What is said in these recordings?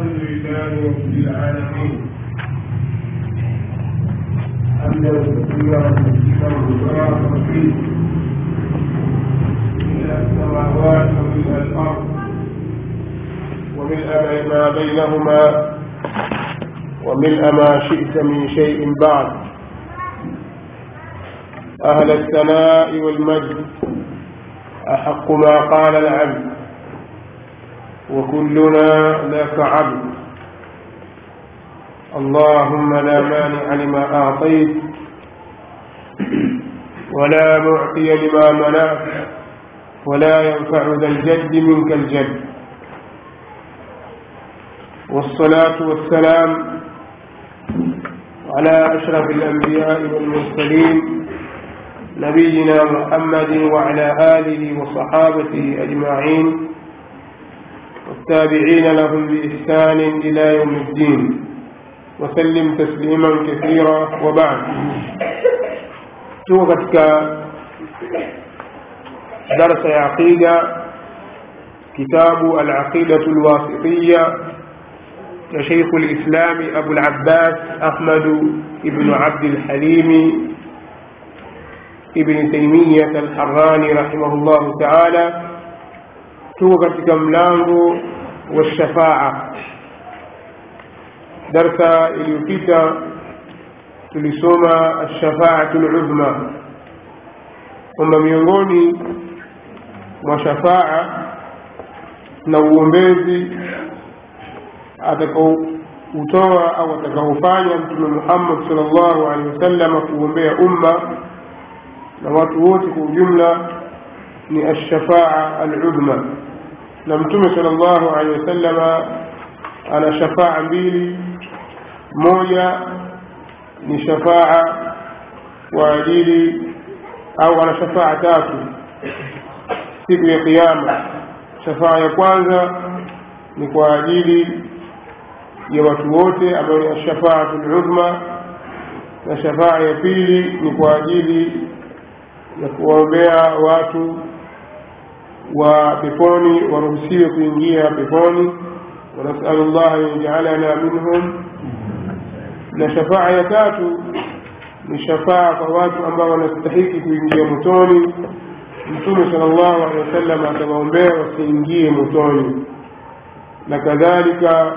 الحمد لله رب العالمين. حمدا كثيرا كثيرا مباركا من السماوات ومن الأرض وملء ما بينهما. وملء ما شئت من شيء بعد. أهل الثناء والمجد. أحق ما قال العبد. وكلنا لك عبد. اللهم لا مانع لما أعطيت ولا معطي لما منعت ولا ينفع ذا الجد منك الجد. والصلاة والسلام على أشرف الأنبياء والمرسلين نبينا محمد وعلى آله وصحابته أجمعين. والتابعين لهم بإحسان إلى يوم الدين. وسلم تسليما كثيرا وبعد. توقتك درس عقيدة كتاب العقيدة الواسطية لشيخ الإسلام أبو العباس أحمد بن عبد الحليم ابن تيمية الحراني رحمه الله تعالى. tuko katika والشفاعة. درس اليوبيتا تلسوما الشفاعة العظمى. ومن يغوني وشفاعة نوم بيزي أتكو أتوى أو أتكو فاني أنتم محمد صلى الله عليه وسلم قوم بي أمة نواتوتك جملة من الشفاعة العظمى na mtume sal llahu alehi wasallama ana shafaa mbili. Moja ni shafaa kwa ajili au ana shafaa tatu siku ya qiama shafaa ya kwanza ni kwa ajili ya watu wote ambayo ni ashafaatu ludhma na shafaa ya pili ni kwa ajili ya kuwaombea watu wa peponi waruhusiwe kuingia peponi. Llah an yajalana minhum. Na shafaa ya tatu ni shafaa kwa watu ambao wanastahiki kuingia motoni. Mtume sala llahu alehi wasallam atawaombea wasiingie motoni. Na kadhalika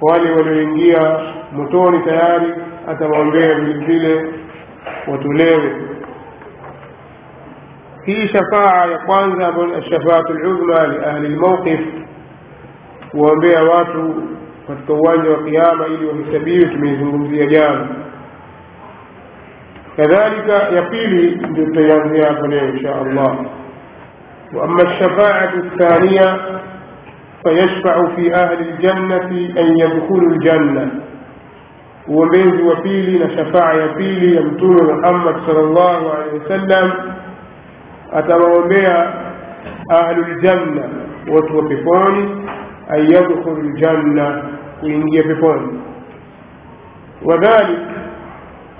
kwa wale walioingia motoni tayari atawaombea vile vile watolewe في شفاعة يقال يقوانها الشفاعة العظمى لأهل الموقف وانبيع واتو فالتواج وقيامة إلي ومسبيه من زنهم زيجان كذلك يقيلي بالتيانزيا فليه إن شاء الله. وأما الشفاعة الثانية فيشفع في أهل الجنة أن يدخلوا الجنة. ومن ذي وفيلي لشفاعة يفيلي يمتون محمد صلى الله عليه وسلم atawaombea ahluljanna watu wa peponi an yadkhulu ljanna kuingia peponi. Wadhalik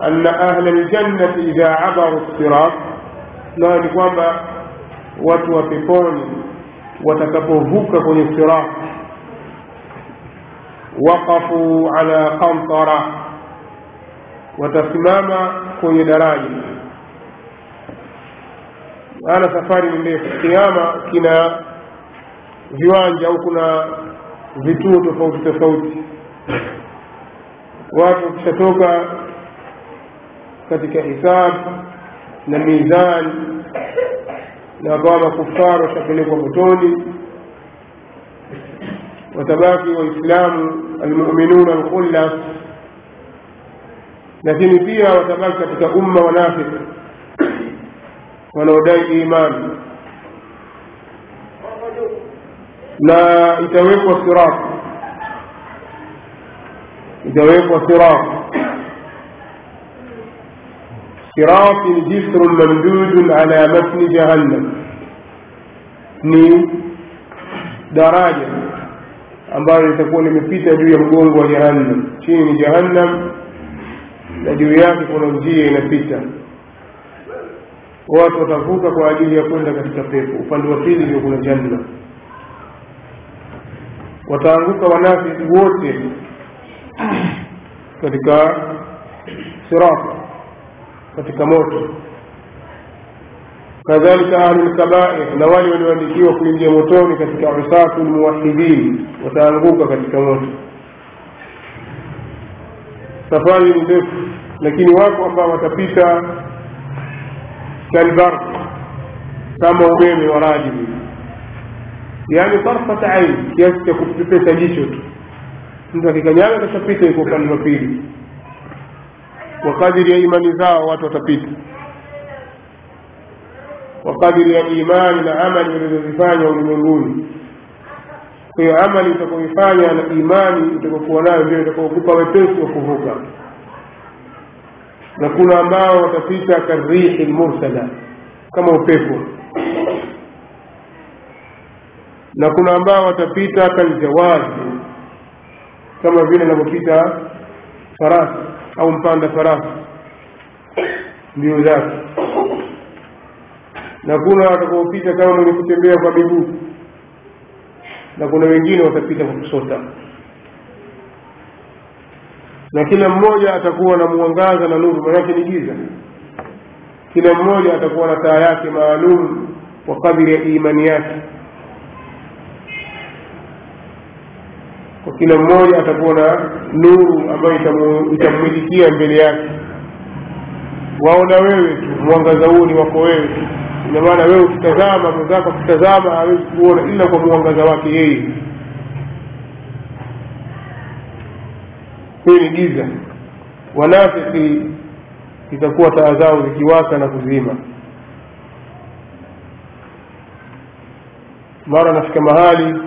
ana ahla ljannati idha abaru sirat nayo ni kwamba watu wa peponi watakapovuka kwenye sirat waqafuu ala qantara watasimama kwenye daraja maana safari ni ndefu. Kiama kina viwanja au kuna vituo tofauti tofauti. Watu wakishatoka katika hisab na mizani na wakawa makufari washapelekwa motoni watabaki waislamu almuminuna alkhullas lakini pia watabaki katika umma wanafiki wanaodai imani na itawekwa sirat itawekwa sirat sirat ni jisrun mamdudun ala matni jahannam ni daraja ambalo litakuwa limepita juu ya mgongo wa jahannam chini ni jahannam na juu yake kuna njia inapita watu watavuka kwa ajili ya kwenda katika pepo. Upande wa pili ndio kuna janna wataanguka wanafiki wote katika sirata katika moto. Kadhalika ahlulkabair na wale walioandikiwa kuingia motoni katika usatu lmuwahidin wataanguka katika moto. Safari ni ndefu lakini wako ambao watapita kalbar kama umeme wa radi yaani tarfat ain kiasi cha kupepesa jicho tu mtu akikanyaga atashapita iko upande wa pili kwa kadiri ya imani zao watu watapita kwa kadiri ya imani na amali walizozifanya ulimwenguni kwa hiyo amali utakaoifanya na imani utakaokuwa nayo ndio itakaokupa wepesi wa kuvuka na kuna ambao watapita karihi lmursala kama upepo. Na kuna ambao watapita kaljawazi kama vile anavyopita farasi au mpanda farasi. Mbio zake. Na kuna watakaopita kama mwenye kutembea kwa miguu na kuna wengine watapita kwa kusota na kila mmoja atakuwa na mwangaza na nuru manake ni giza. Kila mmoja atakuwa na taa yake maalum kwa kadiri ya imani yake. Kwa kila mmoja atakuwa na nuru ambayo itamwilikia mbele yake. Waona wewe tu mwangaza huo ni wako wewe tu. Ina maana wewe ukitazama mwenzako akitazama hawezi kuona ila kwa mwangaza wake yeye hii ni giza. Wanafiki zitakuwa taa zao zikiwaka na kuzima. Mara nafika mahali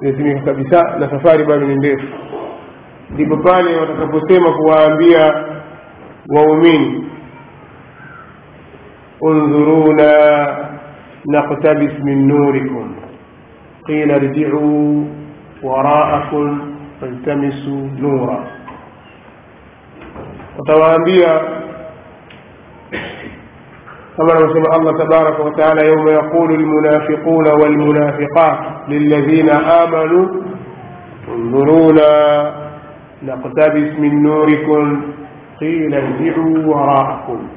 zinazimika kabisa na safari bado ni ndefu. Ndipo pale watakaposema kuwaambia waumini undhuruna naktabis min nurikum. Qila rjiuu waraakum faltamisu nura watawaambia kama anavyosema allah tabaraka wataala yauma yaqulu lmunafiquna walmunafiqat lilladhina amanu undhuruna naqtabis min nurikum qila irjicu waraakum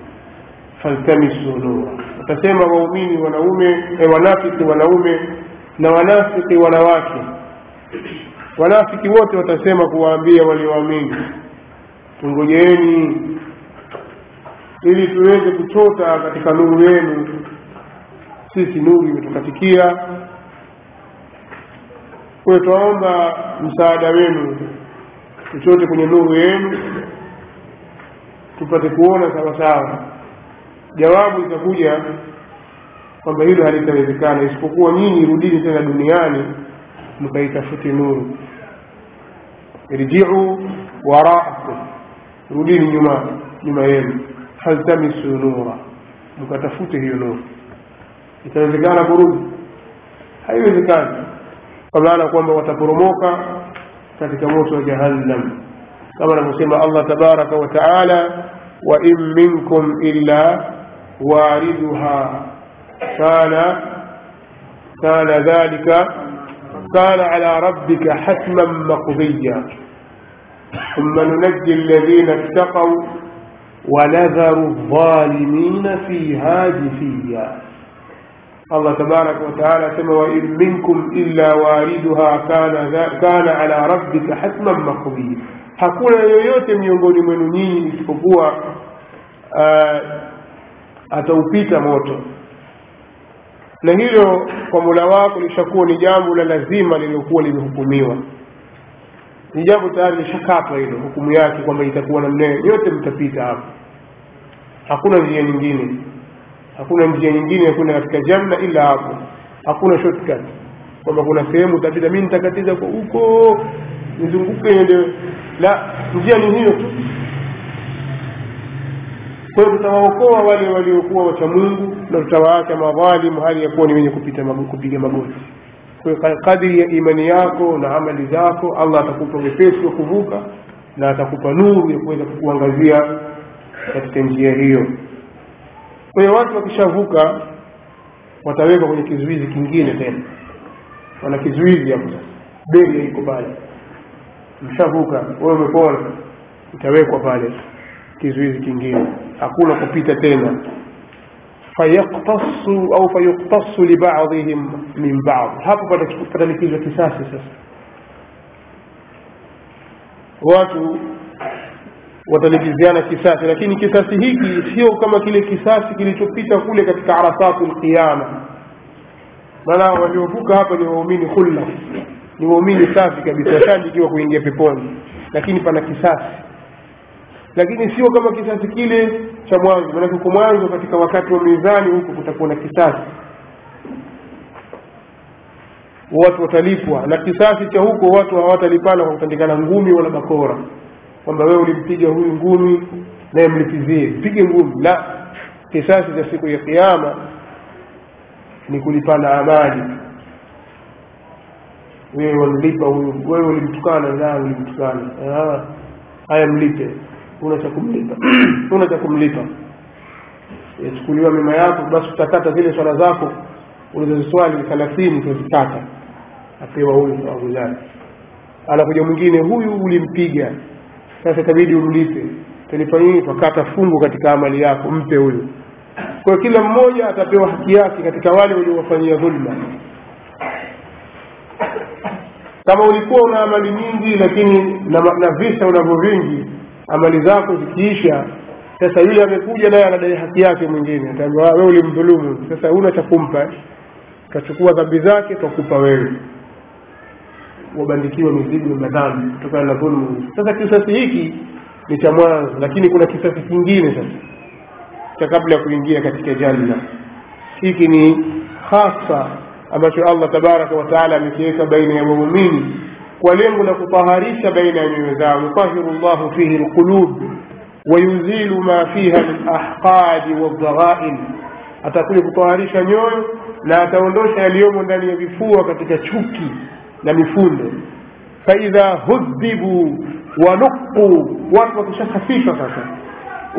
faltamisu nura. Watasema waumini wanaume eh, wanafiki wanaume na wanafiki wanawake. Wanafiki wote watasema kuwaambia walioamini tungojeeni ili tuweze kuchota katika nuru yenu. Sisi nuru imetukatikia. Kwayo twaomba msaada wenu tuchote kwenye nuru yenu tupate kuona sawasawa. Jawabu itakuja kwamba hilo halitawezekana isipokuwa nyinyi rudini tena duniani mkaitafute nuru. Irjiu waraakum rudini nyuma nyuma yenu faltamisu nura mkatafute hiyo nuru itawezekana kurudi haiwezekani kwa maana kwamba wataporomoka katika moto wa jahannam kama anavyosema allah tabaraka wa taala وإن منكم إلا واردها كان كان ذلك كان على ربك حتما مقضيا ثم ننجي الذين اتقوا ونذر الظالمين فيها. جثيا الله تبارك وتعالى كما وإن منكم إلا واردها كان كان على ربك حتما مقضيا. حقول يوت من من نيني اسكوبوا اتوبيتا موتو na hilo kwa mula wako lishakuwa ni jambo la lazima lililokuwa ni jambo tayari lishakatwa hilo hukumu yake kwamba itakuwa namna yote mtapita hapo. Hakuna njia nyingine. Hakuna njia nyingine ya kwenda katika janna ila hapo. Hakuna shortcut. Kwamba kuna sehemu utapita. Mi nitakatiza kwa huko nizunguke niende. La njia ni hiyo tu. Kwa hiyo tutawaokoa wale waliokuwa wacha mungu na tutawaacha madhalimu hali ya kuwa ni wenye kupita kupiga magoti kwa kadri ya imani yako na amali zako allah atakupa wepesi wa kuvuka na atakupa nuru ya kuweza kukuangazia katika njia hiyo. Kwa hiyo watu wakishavuka watawekwa kwenye kizuizi kingine tena. Wana kizuizi hapo sasa. Beli iko pale. Mshavuka wewe umepona utawekwa pale kizuizi kingine. Hakuna kupita tena fayaktasu au fayuktasu libadhihim min bad. Hapo patalikizwa kisasi sasa. Watu watalipiziana kisasi lakini kisasi hiki sio kama kile kisasi kilichopita kule katika arasatu lqiyama maana waliovuka hapa ni waumini khulla. Ni waumini safi kabisa washandikiwa kuingia peponi. Lakini pana kisasi lakini sio kama kisasi kile cha mwanzo maanake huko mwanzo katika wakati wa mizani huko kutakuwa na kisasi. Watu watalipwa na kisasi cha huko watu hawatalipana kwa kutandikana ngumi wala bakora. Kwamba wewe ulimpiga huyu ngumi naye mlipizie. Pige ngumi. La kisasi cha siku ya kiama ni kulipana amali. Wewe wamlipa huyu wewe ulimtukana na ulimtukana. Haya mlipe una cha kumlipa una cha kumlipa yachukuliwa mema yako basi utakata zile swala zako ulizoziswali thalathini utazikata apewa huyu thawabu zake anakuja mwingine huyu ulimpiga. Sasa itabidi umlipe talipa nini? Pakata fungu katika amali yako mpe huyu. Kwa kila mmoja atapewa haki yake katika wale waliowafanyia dhulma. Kama ulikuwa una amali nyingi lakini na, na visa unavyo vingi amali zako zikiisha sasa yule amekuja naye anadai haki yake mwingine. Ataambiwa wewe ulimdhulumu. Sasa huna cha kumpa utachukua dhambi zake twakupa wewe. Wabandikiwa mizigo na madhambi kutokana na dhulmu. Sasa kisasi hiki ni cha mwanzo lakini kuna kisasi kingine sasa cha kabla ya kuingia katika janna. Hiki ni hasa ambacho allah tabaraka wataala amekiweka baina ya waumini lengo la kutaharisha baina ya nyoyo zao yutahiru llahu fihi lqulub wayuzilu ma fiha min ahqadi waldhaghain atakuja kutaharisha nyoyo na ataondosha yaliyomo ndani ya vifua katika chuki na mifundo faidha hudhibu wanuqu watu wakishasafishwa sasa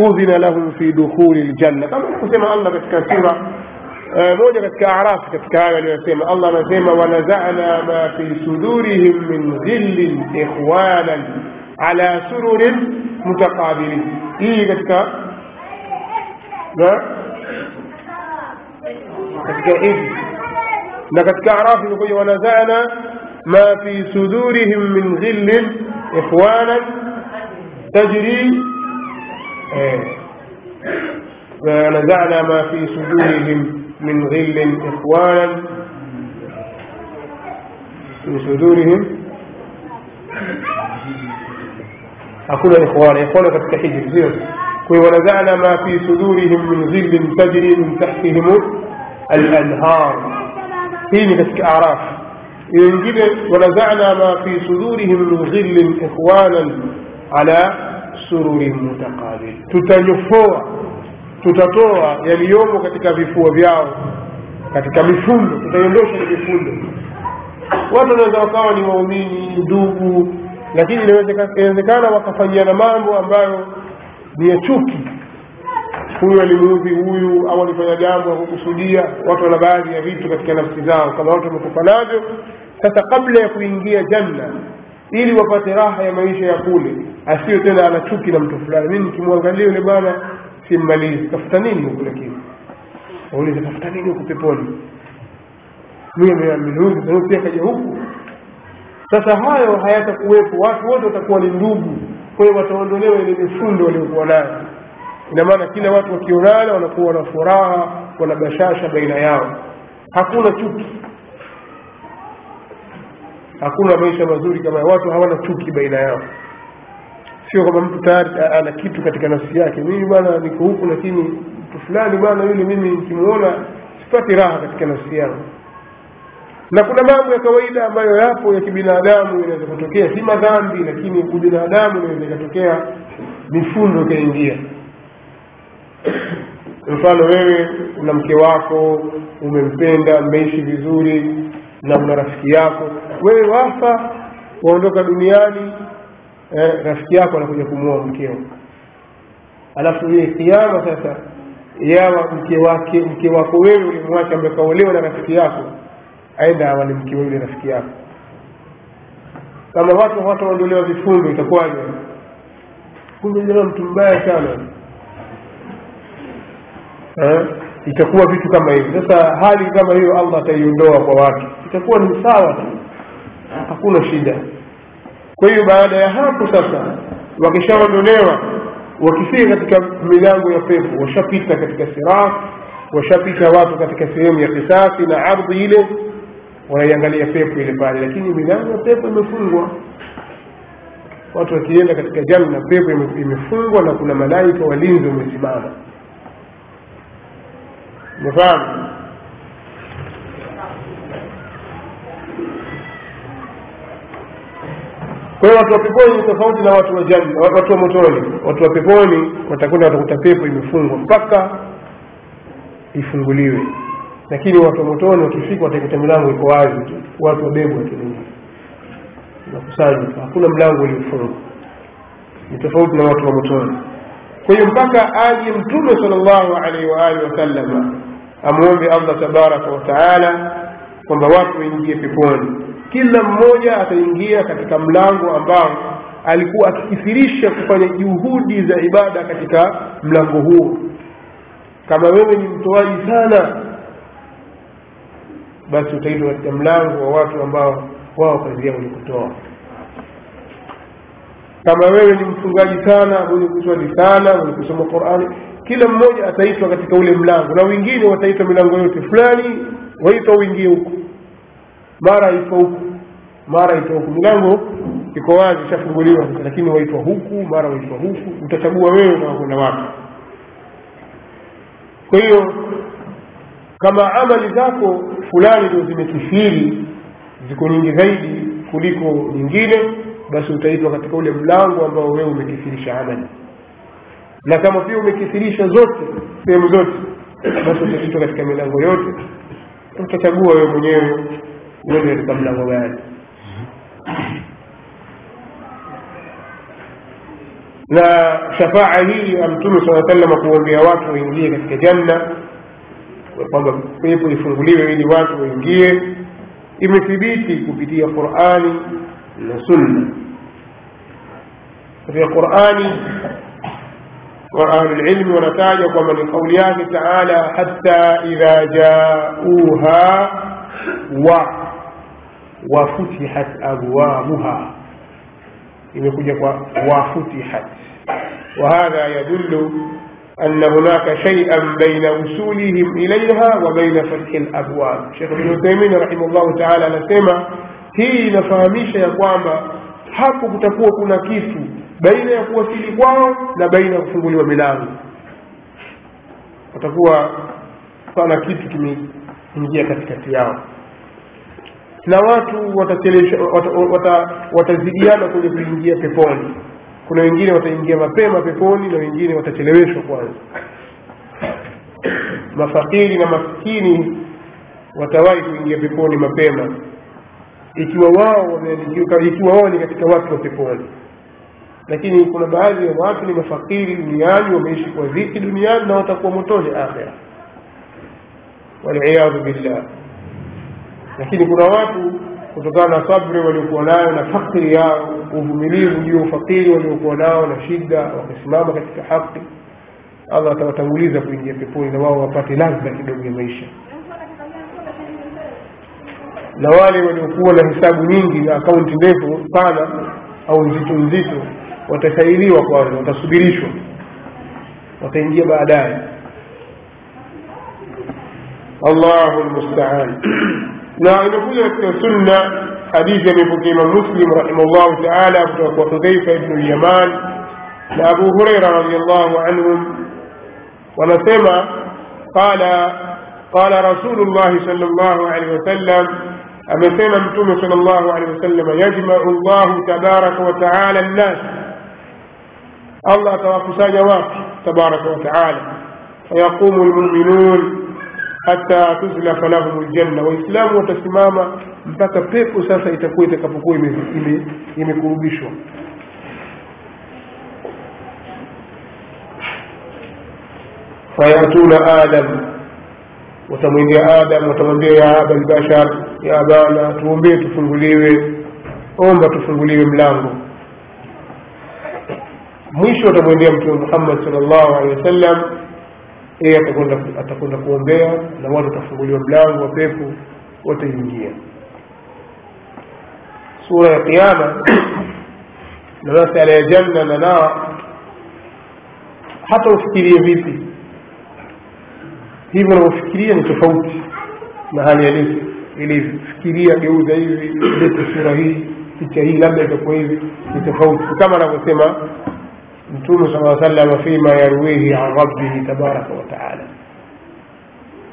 udhina lahum fi dukhuli ljanna kama kusema allah katika sura آه، موجة كأعراف كتكاية سيما الله نسيما ونزعنا ما في صدورهم من غل إخوانا على سرور متقابلين. إيه كتكا لا كتكا إيه؟ لكتكا أعراف ونزعنا ما في صدورهم من غل إخوانا تجري. إيه. ونزعنا ما في صدورهم من غل إخوانا في صدورهم. أقول إخوانا إخوانا قد تحجر زيهم ونزعنا ما في صدورهم من غل تجري من تحتهم الأنهار. فين كتك أعراف. ونزعنا ما في صدورهم من غل إخوانا على سرور متقابل. تتنفوها tutatoa yaliyomo katika vifua vyao katika mifundo tutaiondosha ni mifundo. Watu wanaweza wakawa ni waumini ndugu lakini inawezekana wakafanyiana mambo ambayo ni ya chuki. Huyu alimuudhi huyu au alifanya jambo ya kukusudia watu wana baadhi ya vitu katika nafsi zao kama watu wamekufa navyo. Sasa kabla ya kuingia janna ili wapate raha ya maisha ya kule asiyo tena ana chuki na mtu fulani. Mimi nikimwangalia yule bwana simmalizi tafuta nini kule kitu auliza tafuta nini huku peponi? Mimi pia kaja huku. Sasa hayo hayatakuwepo watu wote watakuwa ni ndugu. Kwa hiyo wataondolewa ile mifundo waliokuwa nayo. Ina maana kila watu wakionana wanakuwa na furaha wana bashasha baina yao. Hakuna chuki. Hakuna maisha mazuri kama watu hawana chuki baina yao sio kwamba mtu tayari ana kitu katika nafsi yake. Mimi bwana niko huku lakini mtu fulani bwana yule mimi nikimuona sipati raha katika nafsi yangu. Na kuna mambo ya kawaida ambayo yapo ya kibinadamu inaweza kutokea. Si madhambi lakini ubinadamu inaweza ikatokea mifundo ikaingia. Mfano wewe una mke wako umempenda mmeishi vizuri na una rafiki yako. Wewe wafa waondoka duniani eh, rafiki yako anakuja kumuoa mkeo alafu yeye kiama sasa yawa mke wake mke wako wewe ulimwacha ambaye kaolewa na rafiki yako aenda awali mke yule rafiki yako. Kama watu hawataondolewa vifungo itakuwaje? Kumbe jamaa mtu mbaya sana. Eh? itakuwa vitu kama hivi. Sasa hali kama hiyo allah ataiondoa kwa watu. Itakuwa ni sawa tu. Hakuna shida kwa hiyo baada ya hapo sasa wakishaondolewa wakifika katika milango ya pepo washapita katika sirat washapita watu katika sehemu ya kisasi na ardhi ile wanaiangalia pepo ile pale. Lakini milango ya pepo imefungwa. Watu wakienda katika janna pepo imefungwa na kuna malaika walinzi wamesimama. Umefahamu kwa hiyo watu wa peponi ni tofauti na watu wa janna watu wa motoni watu wa peponi watakwenda watakuta pepo imefungwa mpaka ifunguliwe. Lakini watu wa motoni wakifika watakuta milango iko wazi tu. Watu wabebwa tu nje nakusanywa hakuna mlango uliofungwa. Ni tofauti na watu wa motoni. Kwa hiyo mpaka aje mtume sallallahu llahu alaihi waalihi wasallama amwombe allah tabaraka wataala kwamba watu waingie peponi. Kila mmoja ataingia katika mlango ambao alikuwa akikithirisha kufanya juhudi za ibada katika mlango huo. Kama wewe ni mtoaji sana basi utaitwa katika mlango wa watu ambao wao kazi yao ni kutoa. Kama wewe ni mfungaji sana mwenye kuswali sana mwenye kusoma qurani kila mmoja ataitwa katika ule mlango na wengine wataitwa milango yote fulani waitwa uingie huku mara iko huku mara iko huku. Milango iko wazi ishafunguliwa lakini waitwa huku mara waitwa huku. Utachagua wewe utakwenda wapi kwa hiyo kama amali zako fulani ndio zimekithiri ziko nyingi zaidi kuliko nyingine basi utaitwa katika ule mlango ambao wewe umekithirisha amali. Na kama pia umekithirisha zote sehemu zote basi utaitwa katika milango yote utachagua wewe mwenyewe uende katika mlango gani? Na shafaa hii ya mtume saa salama kuombea watu waingie katika janna kwamba pepo ifunguliwe ili watu waingie imethibiti kupitia qurani na sunna. Katika qurani وأهل العلم ونتائجه كما لقوله تعالى حتى إذا جاءوها و وفتحت أبوابها. وفتحت. وهذا يدل أن هناك شيئا بين وصولهم إليها وبين فتح الأبواب. شيخ ابن تيمين رحمه الله تعالى نسمع هي نفهميش يا قوامة حق تكون كيف baina ya kuwasili kwao na baina ya kufunguliwa milango. Watakuwa pana kitu kimeingia katikati yao. Na watu watazidiana wata, wata, wata kwenye kuingia peponi. Kuna wengine wataingia mapema peponi na wengine watacheleweshwa kwanza. Mafakiri na maskini watawahi kuingia peponi mapema. Ikiwa wao ikiwa wao ni katika watu wa peponi lakini kuna baadhi ya watu ni mafakiri duniani wameishi kwa dhiki duniani na watakuwa motoni akhira waliyadhu billah. Lakini kuna watu kutokana na sabri waliokuwa nayo na fakri yao uvumilivu juu ya ufakiri waliokuwa nao na shida wakisimama katika haki allah atawatanguliza kuingia peponi na wao wapate ladha kidogo ya maisha. Na wale waliokuwa na hesabu nyingi na akaunti ndefu pana au nzito nzito watasailiwa kwanza watasubirishwa wataingia baadaye allahu lmustaan na imekuja katika sunna hadithi amepokea imam muslim rahimahullahu taala kutoka kwa hudhaifa ibnu lyaman na abu hureira radiallahu anhum wanasema qala rasulu llahi sal llahu alehi wasallam amesema mtume sal llahu alehi wasallam yajmau llahu tabaraka wataala nnas allah atawakusanya watu tabaraka wataala fayaqumu lmuminun hata tuzlafa lahum ljanna waislamu watasimama mpaka pepo sasa itakuwa itakapokuwa imekurubishwa. Fayatuna adam watamwendea adam watamwambia ya aba lbashar ya abana tuombee tufunguliwe omba tufunguliwe mlango mwisho atamwendea mtume muhammad salllahu alehi wasallam yeye atakwenda kuombea na watu watafunguliwa mlango wa pepo wataingia. Sura ya qiama na masala ya janna na nar hata ufikirie vipi? Hivyo unavyofikiria ni tofauti na hali halisi ilivyo. Fikiria geuza hivi lete sura hii picha hii labda itakuwa hivi ni tofauti. Kama anavyosema نتوم صلى الله عليه وسلم فيما يرويه عن ربه تبارك وتعالى.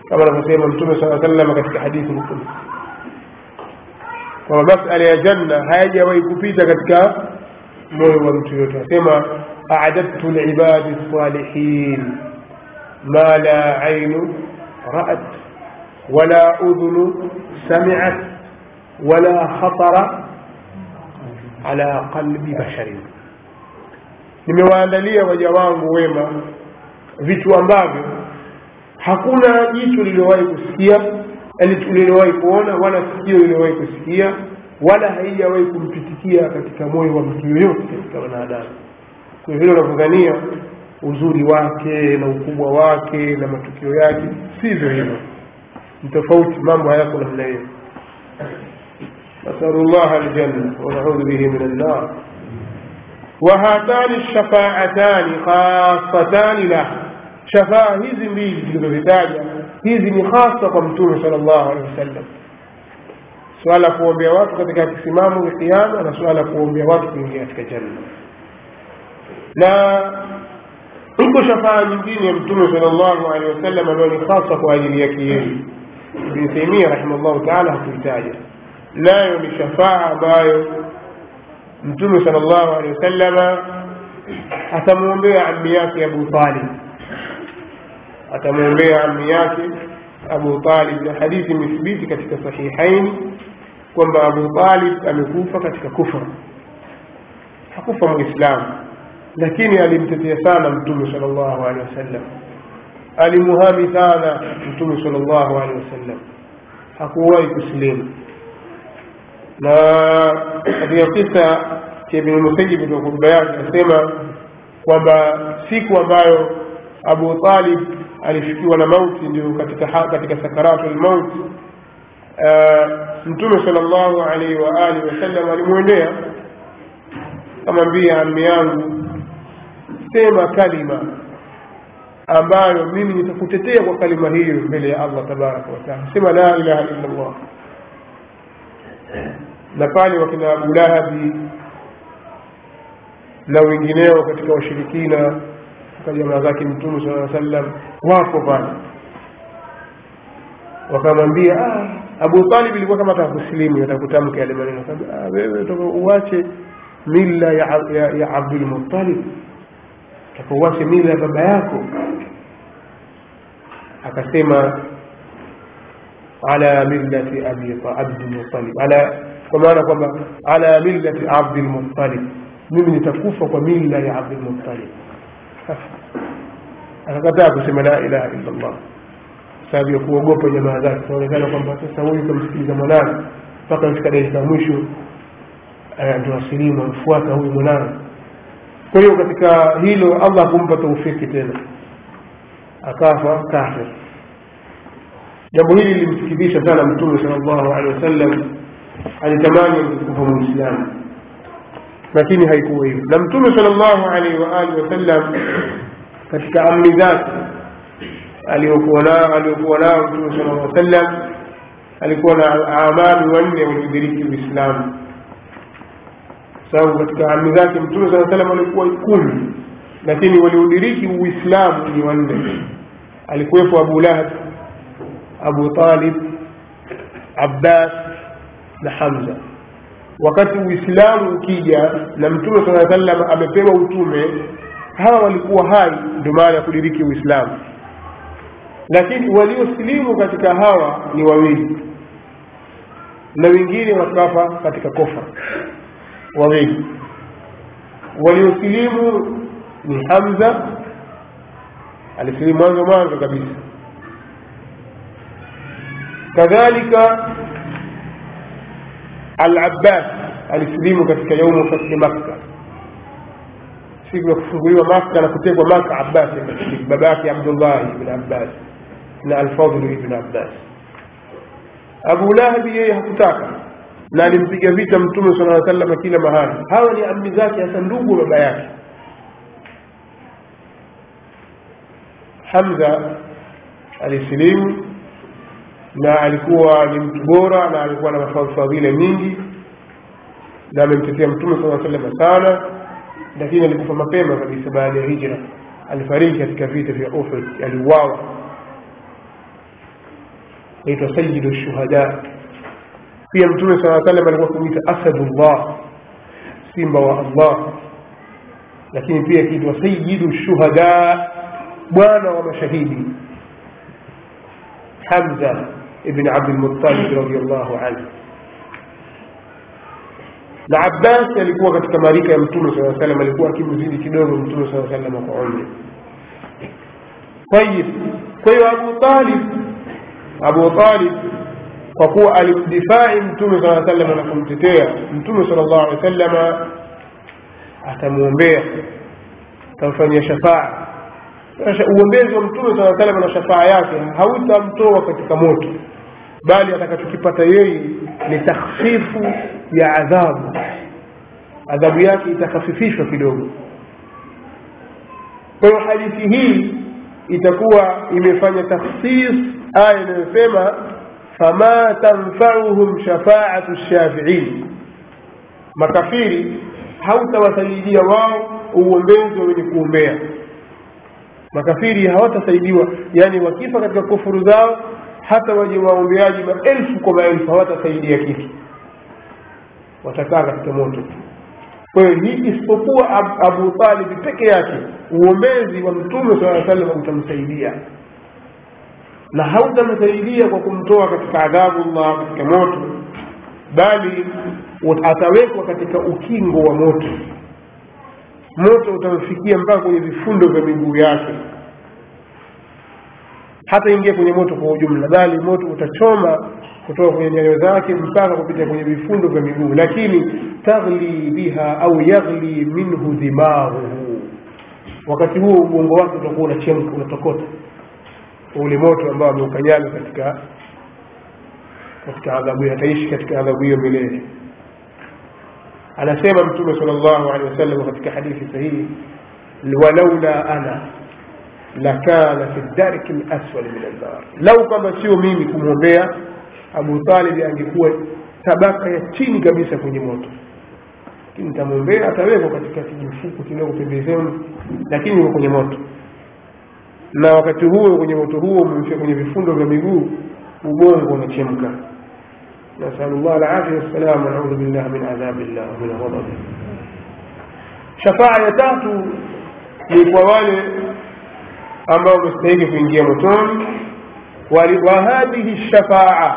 كما نفسيما نتوم صلى الله عليه وسلم كتك حديث نتوم ومسأل يا جنة هاي ويكفيت كتك موه ومتويت سيما أعددت العباد الصالحين. ما لا عين رأت ولا أذن سمعت ولا خطر على قلب بشرين nimewaandalia waja wangu wema vitu ambavyo hakuna jicho lililowahi kusikia lililowahi kuona wala sikio lililowahi kusikia wala haijawahi kumpitikia katika moyo wa mtu yoyote katika wanadamu. Kwa vile unavyodhania uzuri wake na ukubwa wake na matukio yake sivyo hivyo. Ni tofauti mambo hayako namna hiyo. Nasalu llaha aljanna wanaudhu bihi min annar وهاتان الشفاعتان خاصتان له. شفاء هذه ميزي بتاعي. هذه خاصة بمطول صلى الله عليه وسلم. سؤال كوبيا وقت كده في إمام القيامة سؤال كوبيا وقت في الجنه لا كل شفاء الدين يمتون صلى الله عليه وسلم أنه خاصة أهل اليكيين ابن سيمية رحمه الله تعالى في التاجة لا يوم شفاء بايو mtume sala llahu alehi wasallama atamwombea ammi yake abu talib atamwombea ammi yake abu talib na hadithi imethibiti katika sahihaini kwamba abu talib amekufa katika kufra hakufa mwislamu lakini alimtetea sana mtume sala llahu alehi wasallam alimuhami sana mtume sala llahu alehi wasallam hakuwahi kusilimu na katika kisa cha ibn katika hutuba yake anasema kwamba siku ambayo abu talib alifikiwa na mauti ndio katika katika sakaratu lmauti mtume sala llahu alaihi wa alihi wasallam alimwendea kamwambia ammi yangu sema kalima ambayo mimi nitakutetea kwa kalima hiyo mbele ya allah tabaraka wataala sema la ilaha illa llah na pale wakina Abu Lahabi na wengineo katika washirikina katika jamaa zake Mtume sallallahu wasallam wapo pale, wakamwambia ah, Abu Talib ilikuwa kama atakusilimu atakutamka yale maneno, ah, wewe toka uache mila ya, ya, ya Abdul Muttalib, toka uache mila ya baba yako. Akasema ala millati abi Abdul kwa maana kwamba ala millati Abdul Muttalib, mimi nitakufa kwa mila ya Abdul Muttalib. Akakataa kusema la ilaha illa Allah sababu ya kuogopa jamaa zake. Inaonekana kwamba sasa huyu kamsikiliza mwanangu mpaka katika dakika mwisho ndio asilimu amfuata huyu mwanangu Kwa hiyo katika hilo Allah kumpa taufiki tena, akafa kafir. Jambo hili lilimsikitisha sana Mtume sal sallallahu alehi wasallam alitamani kufa muislamu. Lakini haikuwa hivyo. Na mtume sallallahu alaihi wa alihi wasallam katika amri zake aliokuwa nao aliokuwa nao mtume sallallahu alaihi wasallam alikuwa na amali wanne waliodiriki uislamu. Sababu katika amri zake mtume saa salam alikuwa kumi lakini waliodiriki uislamu ni wanne. Alikuwepo abu lahab abu talib abbas na Hamza. Wakati Uislamu ukija na Mtume sala sallam amepewa utume, hawa walikuwa hai, ndio maana ya kudiriki Uislamu. Lakini waliosilimu katika hawa ni wawili, na wengine wakafa katika kofa, wawili. Waliosilimu ni Hamza, alisilimu mwanzo mwanzo kabisa, kadhalika Al-Abbas alisilimu katika yaumu fathi makka siku ya kufunguliwa makka na kutekwa makka abbas akasilimu baba yake abdullahi ibn abbas na alfadlu ibn abbas abu lahabi yeye hakutaka na alimpiga vita mtume sala aa salama kila mahali hawa ni ammi zake hasa ndugu baba yake hamza alisilimu na alikuwa ni mtu bora na alikuwa na mafadhila mingi na amemtetea mtume saa sallam sana lakini alikufa mapema kabisa baada ya hijra. Alifariki katika vita vya uhud aliuawa. Naitwa sayidu shuhada. Pia mtume saa salam alikuwa kumwita asadullah simba wa allah. Lakini pia akiitwa sayidu shuhada bwana wa mashahidi. Hamza ابن عبد المطلب رضي الله عنه. العباس اللي هو كانت كماريكا يا متون صلى الله عليه وسلم اللي هو كي مزيد من متون صلى الله عليه وسلم طيب طيب أبو طالب أبو طالب فقوة الدفاع متون صلى الله عليه وسلم لكم تتير متون صلى الله عليه وسلم أتمون بيه تنفني شفاعة. Uombezi wa mtume saa salam na shafaa yake hautamtoa katika moto. Bali atakachokipata yeye ni takhfifu ya adhabu. Adhabu yake itakhafifishwa kidogo. Kwa hiyo hadithi hii itakuwa imefanya takhsis aya inayosema fama tanfauhum shafaatu shafiin makafiri hautawasaidia wao uombezi wa wenye kuombea makafiri hawatasaidiwa. Yani wakifa katika kufuru zao hata waje waombeaji maelfu kwa maelfu hawatasaidia kitu. Watakaa katika moto. Kwa hiyo hii isipokuwa abu talibi peke yake uombezi wa mtume saa sallam utamsaidia. Na hautamsaidia kwa kumtoa katika adhabu llah katika moto bali atawekwa katika ukingo wa moto moto utamfikia mpaka kwenye vifundo vya miguu yake. Hata ingia kwenye moto kwa ujumla bali moto utachoma kutoka kwenye nyayo zake mpaka kupita kwenye vifundo vya miguu. Lakini taghli biha au yaghli minhu dimaghuhu wakati huo ubongo wake utakuwa unachemka unatokota. Ule moto ambao ameukanyaga katika katika adhabu ataishi katika adhabu hiyo milele anasema mtume sal llahu alehi wasallam katika hadithi sahihi walaula ana lakana fi darki laswali min annar. Lau kwamba sio mimi kumwombea abu talibi angekuwa tabaka ya chini kabisa kwenye moto. Lakini nitamwombea atawekwa katika kijifuku kidogo pembezoni lakini yuko kwenye moto. Na wakati huo kwenye moto huo umemfia kwenye vifundo vya miguu ubongo unachemka nasalu llah alafia wassalam wanaudhu billah min adhabi llah min ghadabi shafaa ya tatu ni kwa wale ambao wamestahiki kuingia motoni wa hadhihi shafaa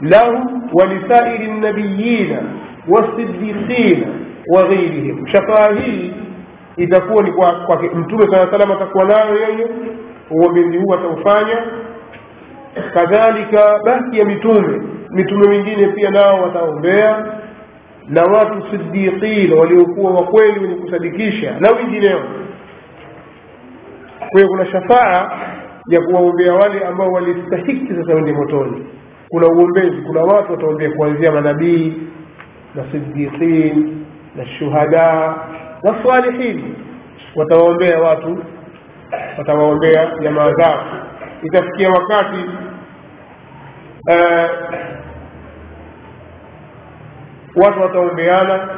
lahu walisairi lnabiyina wasiddiqina wa ghairihim shafaa hii itakuwa ni kwa, kwa mtume saa salam atakuwa nayo yeye uombezi huu ataufanya kadhalika baki ya mitume mitume mingine pia nao wataombea. Na watu sidiqin waliokuwa wakweli wenye kusadikisha na wengineo. Kwa hiyo kuna shafaa ya kuwaombea wale ambao walistahiki sasa wende motoni. Kuna uombezi kuna watu wataombea kuanzia manabii na sidiqin na shuhada na salihin watawaombea watu watawaombea jamaa zao. Itafikia wakati uh, watu wataombeana.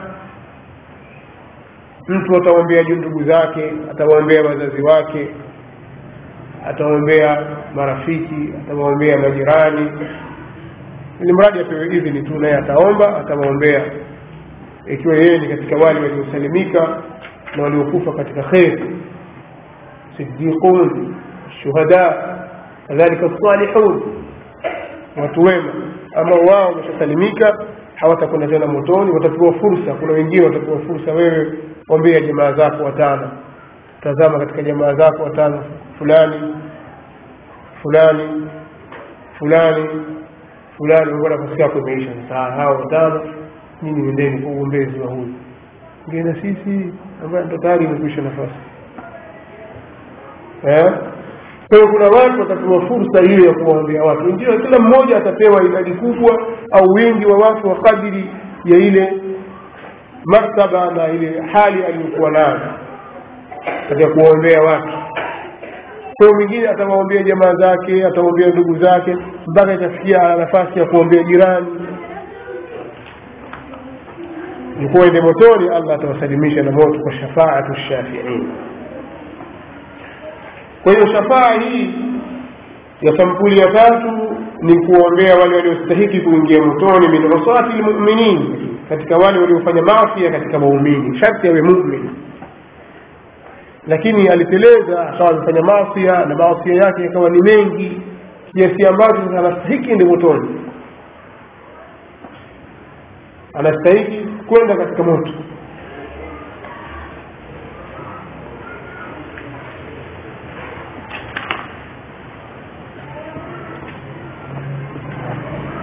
Mtu ataombea juu ndugu zake atawaombea wazazi wake atawaombea marafiki atawaombea majirani. Ili mradi apewe idhini tu naye ataomba atawaombea. Ikiwa yeye ni katika wale waliosalimika na waliokufa katika kheri sidiqun shuhada kadhalika salihun. Watu wema. Ambao wao wameshasalimika hawatakwenda tena motoni watapewa fursa. Kuna wengine watapewa fursa. Wewe ombea jamaa zako watano. Tazama katika jamaa zako watano fulani fulani fulani fulani. Mbona nafasi yako imeisha? Sasa hao watano nyinyi nendeni kwa uombezi wa huyu. Ngine sisi ambaye ndo tayari imekwisha nafasi. Eh? Kwa hiyo kuna watu watapewa fursa hiyo ya kuwaombea watu. Wengine kila mmoja atapewa idadi kubwa au wingi wa watu wa kadiri ya ile maktaba na ile hali aliyokuwa nayo katika kuwaombea watu. Kwa mwingine atawaombea jamaa zake atawaombea ndugu zake mpaka itafikia nafasi ya kuombea jirani. Ilikuwa ende motoni allah atawasalimisha na moto kwa shafaatu shafiin kwa hiyo shafaa hii ya sampuli ya tatu ni kuombea wale waliostahiki kuingia motoni min usati lmuminin katika wale waliofanya mafia katika waumini sharti awe mumin. Lakini aliteleza akawa amefanya maasia na maasia yake yakawa ni mengi kiasi ambacho sasa anastahiki ndi motoni. Anastahiki kwenda katika moto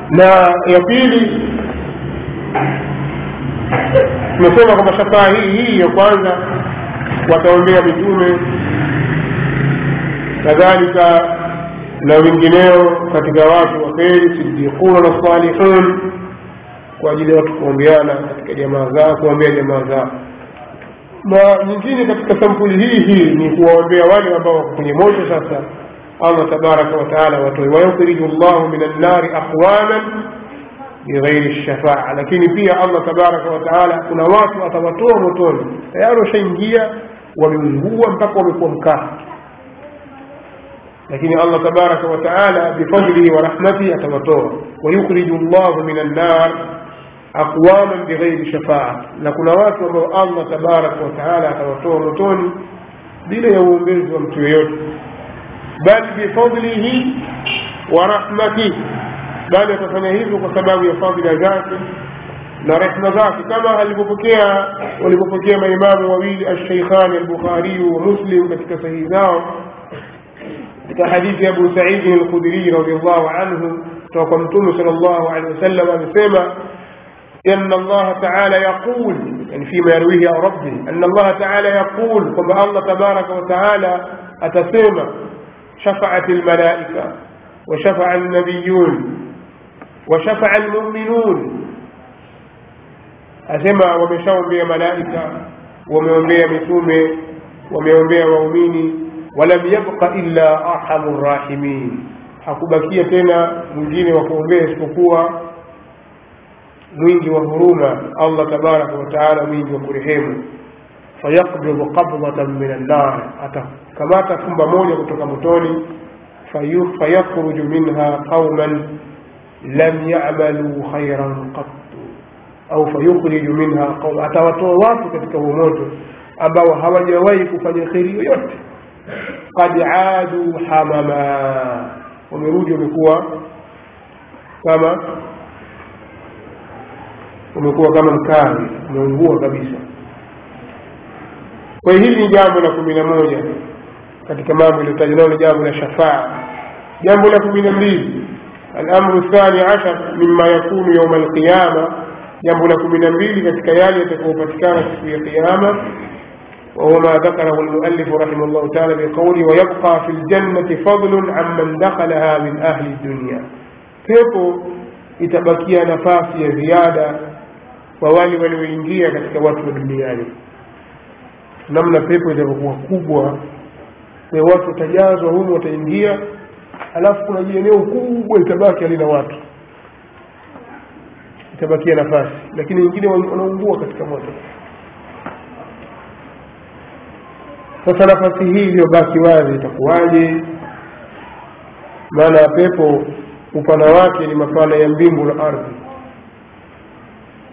na ya pili tumesema kwamba shafaa hii hii ya kwanza wataombea mitume kadhalika na wengineo katika watu wa kheri sidiquna na salihun kwa ajili ya watu kuombeana katika jamaa zao kuombea jamaa zao. Na nyingine katika sampuli hii hii ni kuwaombea wale ambao wako kwenye moto sasa llahu min annari aqwaman bighairi shafaa lakini pia allah tabaraka wataala kuna watu atawatoa motoni tayari washaingia wameungua mpaka wamekuwa mkaa lakini allah tabaraka wataala bifadlihi wa rahmatihi atawatoa wayukhriju llahu min annar aqwaman bighairi shafaa na kuna watu ambao allah tabaraka wataala atawatoa motoni bila ya uombezi wa mtu yeyote بل بفضله ورحمته. بل يتفنهيه بسبب فضل ذاته لرحمة ذاته. كما الببكية والببكية ما إمام وويل الشيخان البخاري ومسلم بكتسهيزاهم كحديث أبو سعيد الخدري رضي الله عنه توقمتم صلى الله عليه وسلم بسيما إن الله تعالى يقول يعني فيما يرويه يا ربي أن الله تعالى يقول قم الله تبارك وتعالى أتسيما شفعت الملائكة وشفع النبيون وشفع المؤمنون. أسمع ومشاو بي ملائكة ومهم بي مسومة ومهم بي مؤميني ولم يبق إلا أرحم الراحمين. حكوبكية تينا مجيني وكهم بي اسكفوها مينجي وفرومة الله تبارك وتعالى مينجي وكرهيمه fayaqbidu qabdatan min annar atakamata fumba moja kutoka motoni fayakhruju minha qauman lam yamaluu khairan qattu au fayukhriju minha qaum atawatoa watu katika huo moto ambao hawajawahi kufanya kheri yoyote qad adu hamama wamerudi wamekuwa kama umekuwa kama mkawi umeungua kabisa kwa hili ni jambo la kumi na moja katika mambo iliyotajwa nayo ni jambo la shafaa jambo la kumi na mbili alamru thani ashar mima yakunu yauma alqiyama jambo la kumi na mbili katika yale yatakayopatikana siku ya qiyama وهو ما ذكره المؤلف رحمه الله تعالى بقوله ويبقى في الجنة فضل عمن دخلها من أهل الدنيا pepo itabakia nafasi ya ziada kwa wale walioingia katika watu wa duniani namna pepo itavyokuwa kubwa. E, watu watajazwa humu wataingia alafu kuna jieneo kubwa itabaki halina watu itabakia nafasi. Lakini wengine wanaungua katika moto. Sasa nafasi hii iliyobaki wazi itakuwaje? Maana ya pepo upana wake ni mapana ya mbingu na ardhi.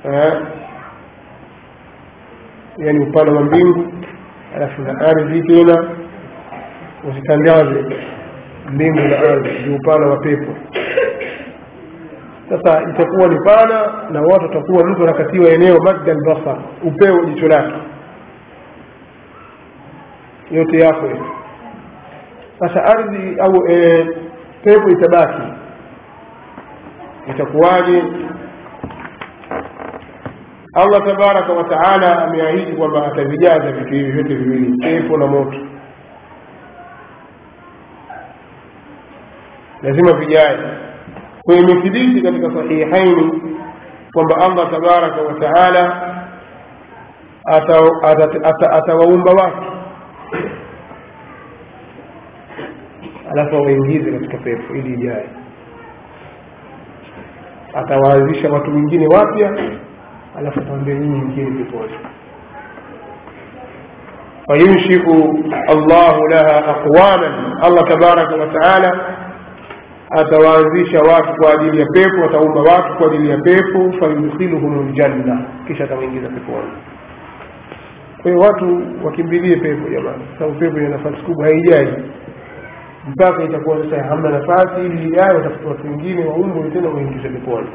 Eh? yaani upana wa mbingu alafu na ardhi tena uzitandaze mbingu na ardhi ni upana wa pepo. Sasa itakuwa ni pana na watu watakuwa mtu anakatiwa eneo madda albasar upeo jicho lake. Yote yako sasa ardhi au e, pepo itabaki. Itakuwaje allah tabaraka wa taala ameahidi kwamba atavijaza vitu hivi vyote viwili pepo na moto. Lazima vijae kwa imethibiti katika sahihaini kwamba allah tabaraka wa taala atawaumba watu. Alafu awaingize katika pepo ili ijae atawaanzisha watu wengine wapya alafu tuambie nyinyi mjini peponi fayunshiu allahu laha aqwaman allah tabaraka wataala atawaanzisha watu kwa ajili ya pepo ataumba watu kwa ajili ya pepo fayudkhiluhum ljanna kisha atawaingiza peponi kwa hiyo watu wakimbilie pepo jamani sababu pepo ina nafasi kubwa haijai. Mpaka itakuwa sasa hamna nafasi ili ijayo watafuta watu wengine waumbwe tena waingize peponi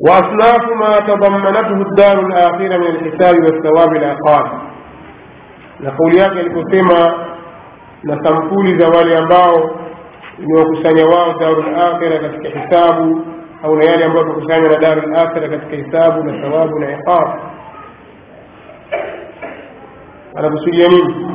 وأصناف ما تضمنته الدار الآخرة من الحساب والثواب العقاب na kauli yake aliposema na sampuli za wale ambao imewakusanya wao darul akhira katika hisabu au na yale ambayo wamekusanywa na darul akhira katika hisabu na thawabu na iqab anakusudia nini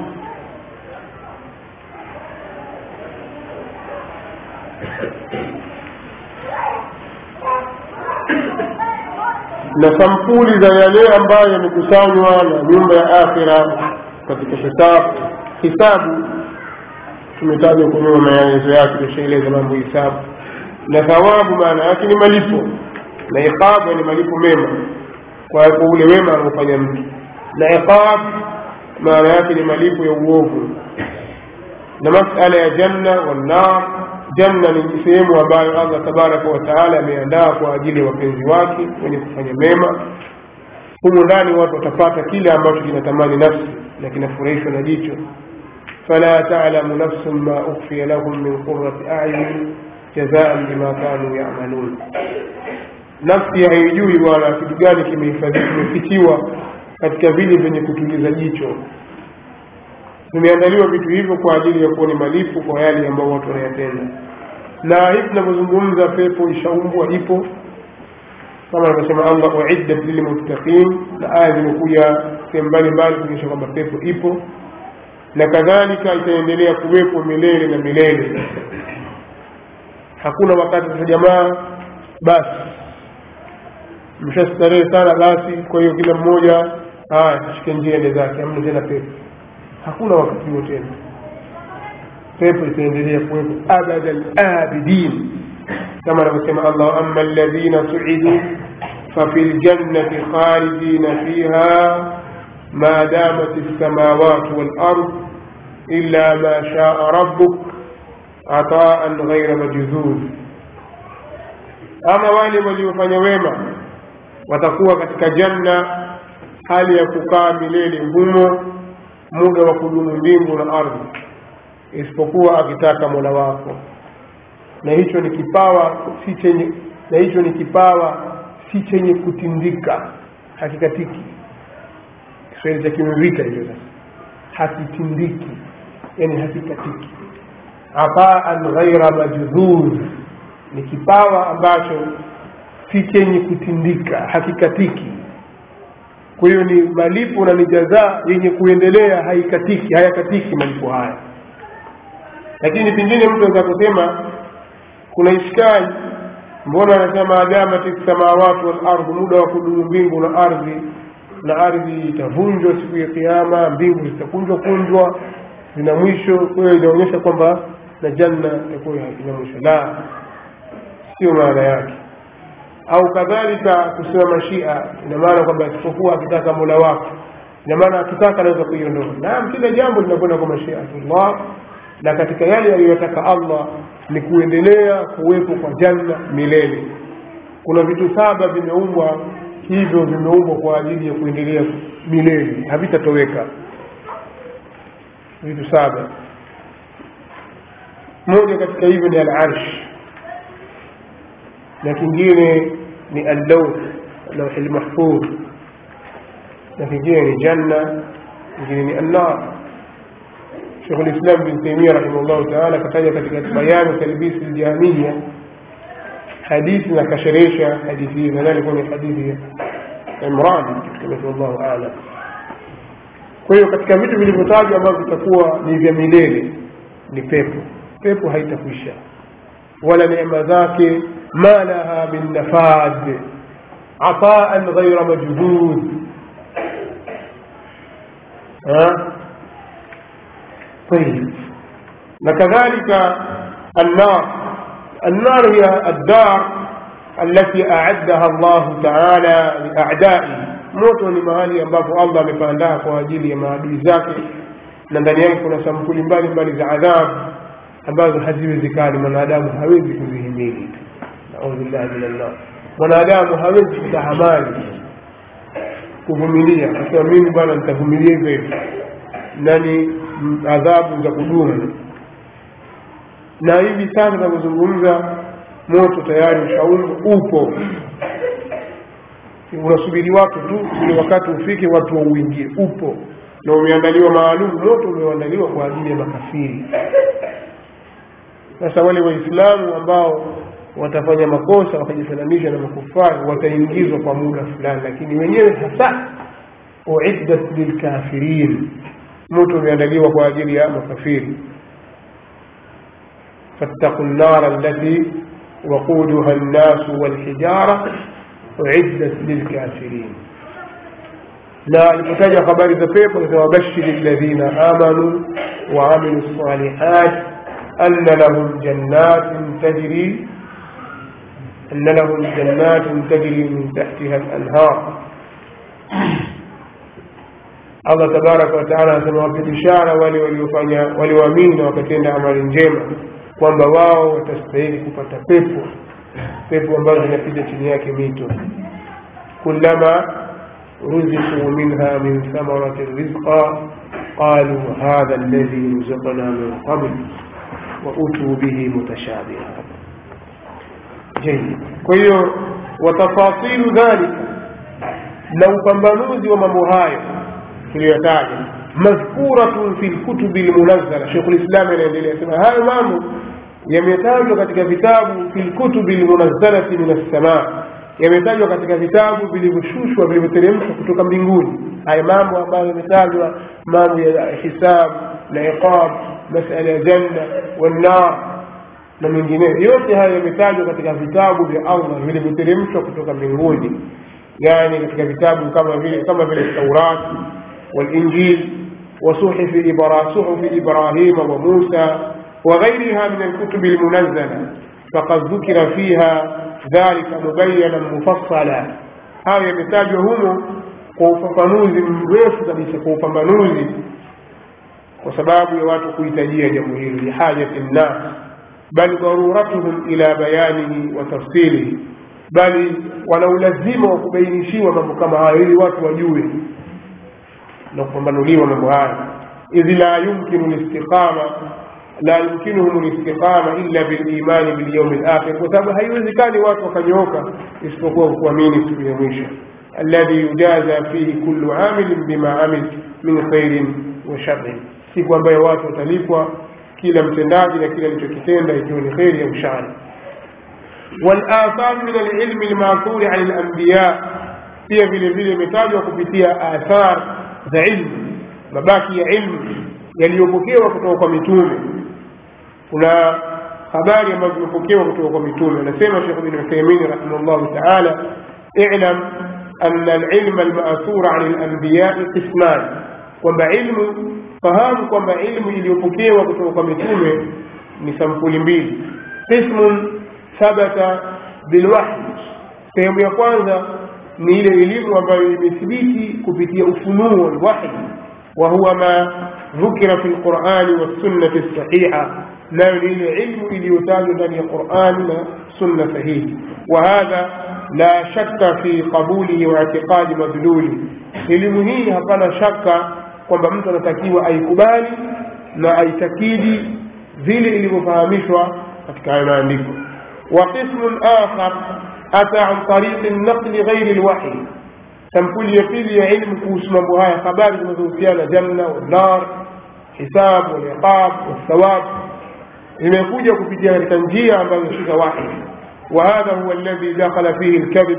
Na sampuli za yale ambayo yamekusanywa na nyumba ya akhira katika hisabu. Hisabu tumetaja huko maelezo yake tushaeleza mambo hisabu. Na thawabu maana yake ni malipo na iqabu ni malipo mema. Kwa ule wema anaofanya mtu. Na iqab maana yake ni malipo ya uovu. Na masala ya janna wannar janna ni sehemu ambayo allah tabaraka wa taala ameandaa kwa ajili ya wapenzi wake wenye kufanya mema. Humu ndani watu watapata kile ambacho kinatamani nafsi na kinafurahishwa na jicho. Fala talamu nafsun ma ukhfiya lahum min qurati a'yun jazaan bima kanu yamalun. Nafsi haijui wala kitu gani kimehifadhiwa kimefichiwa katika vile vyenye kutuliza jicho vimeandaliwa vitu hivyo kwa ajili ya kuwa ni malipo kwa yale ambayo watu wanayatenda. Na hivi tunavyozungumza pepo ishaumbwa ipo. Kama anavyosema allah uiddat lilmuttaqin na aya zimekuja sehemu mbalimbali kuonyesha kwamba pepo ipo. Na kadhalika itaendelea kuwepo milele na milele. Hakuna wakati sasa jamaa basi mshastarehe sana basi kwa hiyo kila mmoja haya shike njia ende zake amna tena pepo hakuna wakati huo tena pepo itaendelea kuwepo abada labidin كما نسمع الله أما الذين سعدوا ففي الجنة خالدين فيها ما دامت السماوات والأرض إلا ما شاء ربك عطاء غير مجذوذ ama wale waliofanya wema watakuwa katika janna hali ya kukaa milele humo muda wa kudumu mbingu na ardhi isipokuwa akitaka mola wako. Na hicho ni kipawa si chenye na hicho ni kipawa si chenye kutindika. Hakikatiki kiswahili cha kimevita hivyo sasa. Hakitindiki. Yani hakikatiki ataan ghaira majdhudh ni kipawa ambacho si chenye kutindika. Hakikatiki kwa hiyo ni malipo na ni jazaa yenye kuendelea haikatiki hayakatiki malipo haya. Lakini pengine mtu anaweza kusema kuna ishikali mbona anasema adamati samawati walardu muda wa kudumu mbingu na ardhi na ardhi itavunjwa siku ya kiama mbingu zitakunjwa kunjwa zina mwisho kwa hiyo inaonyesha kwamba na janna itakuwa ina mwisho. La sio maana yake au kadhalika kusema mashia ina maana kwamba isipokuwa akitaka mola wako. Ina maana akitaka anaweza kuiondoa. Naam kila jambo linakwenda kwa mashiatullah na katika yale aliyotaka allah ni kuendelea kuwepo kwa janna milele. Kuna vitu saba vimeumbwa hivyo vimeumbwa kwa ajili ya kuendelea milele. Havitatoweka. Vitu saba. Moja katika hivyo ni alarsh لكن جيني من اللوح اللوح المحفوظ. لكن جيني جنة جيني النار. شيخ الإسلام بن تيمية رحمه الله تعالى كتاجة في بيان تلبيس الجامية حديثنا كشريشة حديثية فذلك من حديث عمران كما الله تعالى kwa hiyo katika vitu vilivyotajwa ambavyo vitakuwa ni vya milele ni pepo pepo haitakwisha wala neema ما لها من نفاذ. عطاء غير مجهود ها؟ طيب. وكذلك النار. النار هي الدار التي أعدها الله تعالى لأعدائه. موت لمهالي باب الله مفاندها فواجيلي ما أدري ذاكي نداني أنكو نسمكو لمبالي مبالي زعذاب. أنباف الحزيب الزكاري من أدام حويب كذيه ميلي naudhubillahi min annar mwanadamu hawezi kutahamali kuvumilia. Akasema mimi bwana nitavumilia hivyo hivyo. Na ni adhabu za kudumu. Na hivi sasa tunavyozungumza moto tayari ushaumu upo. Unasubiri watu tu ili wakati ufike watu wauingie upo. Na umeandaliwa maalum moto umeandaliwa kwa ajili ya makafiri. Sasa wale waislamu ambao watafanya makosa wakajifananisha na makufari wataingizwa kwa muda fulani lakini wenyewe hasa uiddat lilkafirin moto umeandaliwa kwa ajili ya makafiri فاتقوا النار التي وقودها الناس والحجارة أعدت للكافرين لا alipotaja habari za pepo nasema wabashiri alladhina amanu waamilu lsalihat anna lahum jannatin tajri أن لهم جنات تجري من تحتها الأنهار. الله تبارك وتعالى سمع في شعر ولي وليفانيا ولي ومين وكتين عمال جيمة. وما واو وتستهيل كفتا بيبو بيبو وما زنفيدة نياك ميتو. كلما رزقوا منها من ثمرة الرزق قالوا هذا الذي رزقنا من قبل وأتوا به متشابها. Jayyid kwa hiyo watafasilu dhalika na upambanuzi wa mambo hayo tuliyotaja madhkuratun fi lkutubi lmunazzala. Shekhu lislam anaendelea sema hayo mambo yametajwa katika vitabu fi lkutubi lmunazzalati min assamaa yametajwa katika vitabu vilivyoshushwa vilivyoteremshwa kutoka mbinguni. Haya mambo ambayo yametajwa mambo ya hisabu na iqab masala ya janna wannar na mengineyo. Yote hayo yametajwa katika vitabu vya Allah vilivyoteremshwa kutoka mbinguni, yani katika vitabu kama vile kama vile Taurat walinjil wasuhufi Ibrahima wa Musa wa ghairiha min alkutubi lmunazala fakad dhukira fiha dhalika mubayanan mufassala. Hayo yametajwa humo kwa ufafanuzi mrefu kabisa, kwa upambanuzi, kwa sababu ya watu kuhitajia jambo hilo, lihajati nnas bal daruratuhum ila bayanihi wa tafsilihi bali wana ulazima wa kubainishiwa mambo kama hayo ili watu wajue na kupambanuliwa mambo haya idh la yumkinu listiqama la yumkinuhum listiqama illa bilimani bilyaumi lakhir kwa sababu haiwezekani watu wakanyooka isipokuwa kuamini siku ya mwisho. Alladhi yujaza fihi kullu amilin bima amil min khairin wa sharrin siku ambayo watu watalipwa kila mtendaji na kila alichokitenda ikiwa ni kheri au shari والآثار من العلم الماثور عن الأنبياء pia vile vile imetajwa kupitia athar za ilmu mabaki ya ilmu yaliyopokewa kutoka kwa mitume kuna habari ambazo zimepokewa kutoka kwa mitume anasema shekh bin uthaimin rahimahullahu taala ilam ana alilma almathura an alambiyai qisman kwamba ilmu fahamu kwamba ilmu iliyopokewa kutoka kwa mitume ni sampuli mbili. Qismun thabata bilwahyi sehemu ya kwanza ni ile elimu ambayo imethibiti kupitia ufunuo alwahyi wa huwa ma dhukira fi lqurani wassunnati sahiha. Nayo ni ile ilmu iliyotajwa ndani ya qurani na sunna sahihi. Wa hadha la shakka fi qabulihi wa itiqadi madluli. Elimu hii hapana shaka kwamba mtu anatakiwa aikubali na aitakidi vile ilivyofahamishwa katika hayo maandiko wa qismun akhar أتى عن طريق النقل غير الوحي sampuli ya pili ya ilmu kuhusu mambo haya habari zinazohusiana janna wanar hisab waliqab wathawab imekuja kupitia katika njia ambazo si za wahi وهذا هو الذي دخل فيه الكذب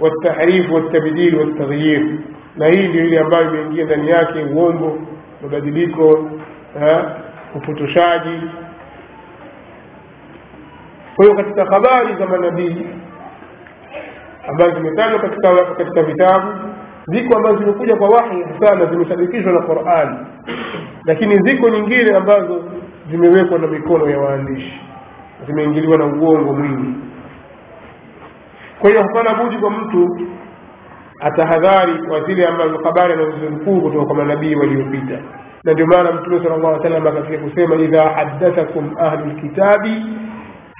والتحريف والتبديل والتغيير na hii ndio ile ambayo imeingia ndani yake uongo mabadiliko upotoshaji. Kwa hiyo katika habari za manabii ambazo zimetajwa katika katika vitabu ziko ambazo zimekuja kwa wahi sana zimeshadikishwa na Qur'an. Lakini ziko nyingine ambazo zimewekwa na mikono ya waandishi. Zimeingiliwa na uongo mwingi. Kwa hiyo hapana budi kwa mtu atahadhari kwa zile ambazo habari anazozikuu kutoka kwa manabii waliopita na ndio maana mtume sala llahu salam akafika kusema idha haddathakum ahlu lkitabi